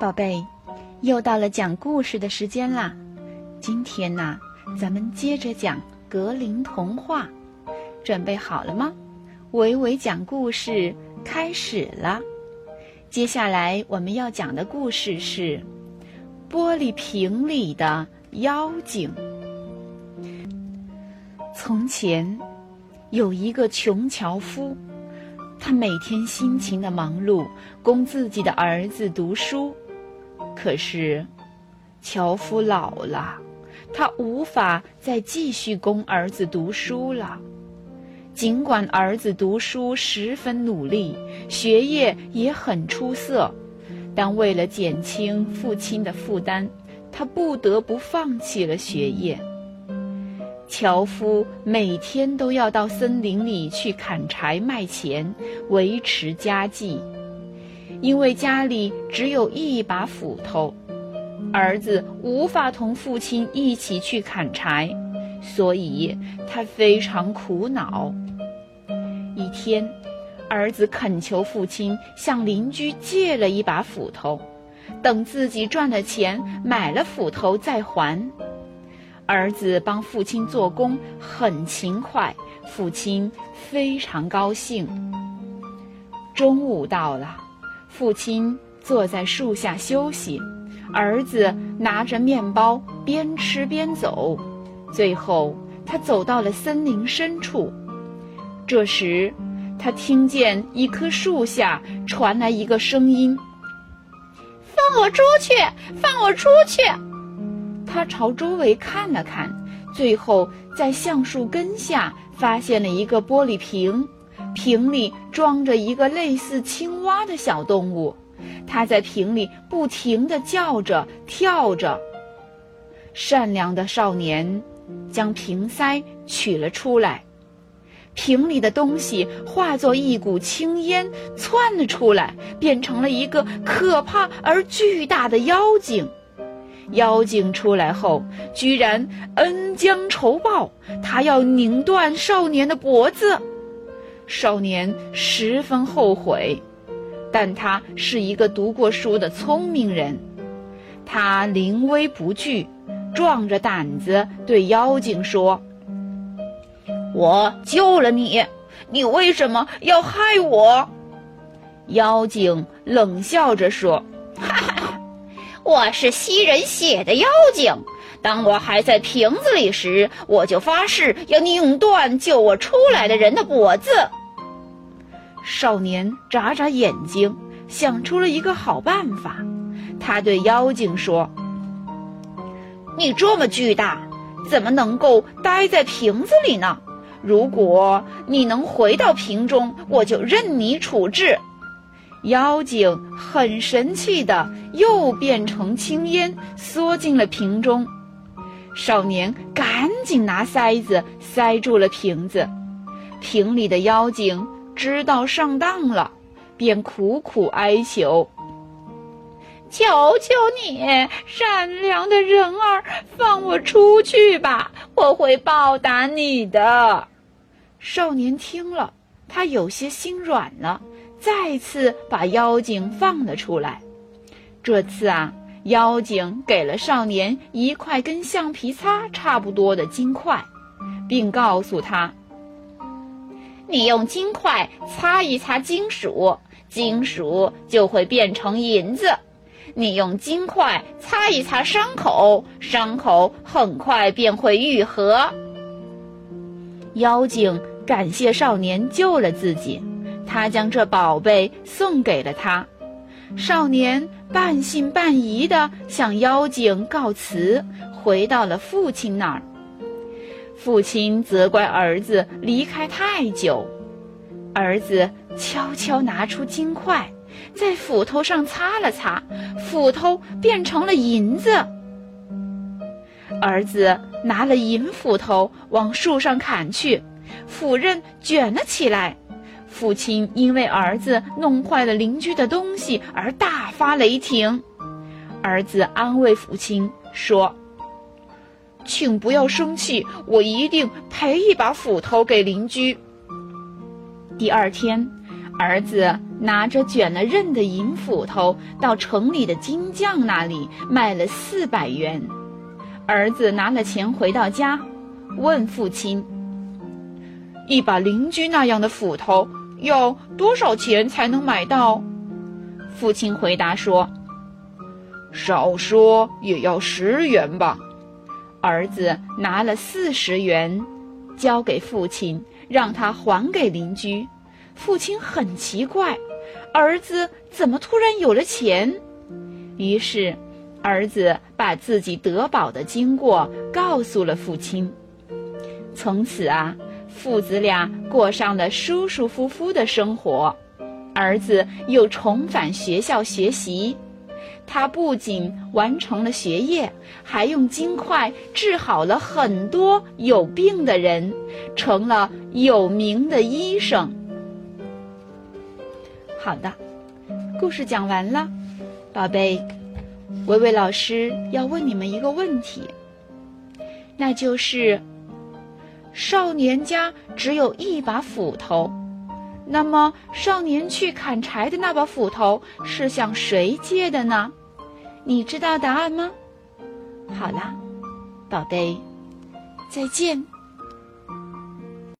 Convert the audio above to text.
宝贝，又到了讲故事的时间啦！今天呢，咱们接着讲格林童话，准备好了吗？伟伟讲故事开始了。接下来我们要讲的故事是《玻璃瓶里的妖精》。从前，有一个穷樵夫，他每天辛勤的忙碌，供自己的儿子读书。可是，樵夫老了，他无法再继续供儿子读书了。尽管儿子读书十分努力，学业也很出色，但为了减轻父亲的负担，他不得不放弃了学业。樵夫每天都要到森林里去砍柴卖钱，维持家计。因为家里只有一把斧头，儿子无法同父亲一起去砍柴，所以他非常苦恼。一天，儿子恳求父亲向邻居借了一把斧头，等自己赚了钱买了斧头再还。儿子帮父亲做工很勤快，父亲非常高兴。中午到了。父亲坐在树下休息，儿子拿着面包边吃边走。最后，他走到了森林深处。这时，他听见一棵树下传来一个声音：“放我出去！放我出去！”他朝周围看了看，最后在橡树根下发现了一个玻璃瓶。瓶里装着一个类似青蛙的小动物，它在瓶里不停地叫着、跳着。善良的少年将瓶塞取了出来，瓶里的东西化作一股青烟窜了出来，变成了一个可怕而巨大的妖精。妖精出来后，居然恩将仇报，他要拧断少年的脖子。少年十分后悔，但他是一个读过书的聪明人，他临危不惧，壮着胆子对妖精说：“我救了你，你为什么要害我？”妖精冷笑着说：“哈哈，我是吸人血的妖精，当我还在瓶子里时，我就发誓要拧断救我出来的人的脖子。”少年眨眨眼睛，想出了一个好办法。他对妖精说：“你这么巨大，怎么能够待在瓶子里呢？如果你能回到瓶中，我就任你处置。”妖精很神气的又变成青烟，缩进了瓶中。少年赶紧拿塞子塞住了瓶子，瓶里的妖精。知道上当了，便苦苦哀求：“求求你，善良的人儿，放我出去吧！我会报答你的。”少年听了，他有些心软了，再次把妖精放了出来。这次啊，妖精给了少年一块跟橡皮擦差不多的金块，并告诉他。你用金块擦一擦金属，金属就会变成银子；你用金块擦一擦伤口，伤口很快便会愈合。妖精感谢少年救了自己，他将这宝贝送给了他。少年半信半疑地向妖精告辞，回到了父亲那儿。父亲责怪儿子离开太久，儿子悄悄拿出金块，在斧头上擦了擦，斧头变成了银子。儿子拿了银斧头往树上砍去，斧刃卷了起来。父亲因为儿子弄坏了邻居的东西而大发雷霆。儿子安慰父亲说。请不要生气，我一定赔一把斧头给邻居。第二天，儿子拿着卷了刃的银斧头到城里的金匠那里卖了四百元。儿子拿了钱回到家，问父亲：“一把邻居那样的斧头要多少钱才能买到？”父亲回答说：“少说也要十元吧。”儿子拿了四十元，交给父亲，让他还给邻居。父亲很奇怪，儿子怎么突然有了钱？于是，儿子把自己得宝的经过告诉了父亲。从此啊，父子俩过上了舒舒服服的生活。儿子又重返学校学习。他不仅完成了学业，还用金块治好了很多有病的人，成了有名的医生。好的，故事讲完了，宝贝，维维老师要问你们一个问题，那就是：少年家只有一把斧头，那么少年去砍柴的那把斧头是向谁借的呢？你知道答案吗？好啦，宝贝，再见。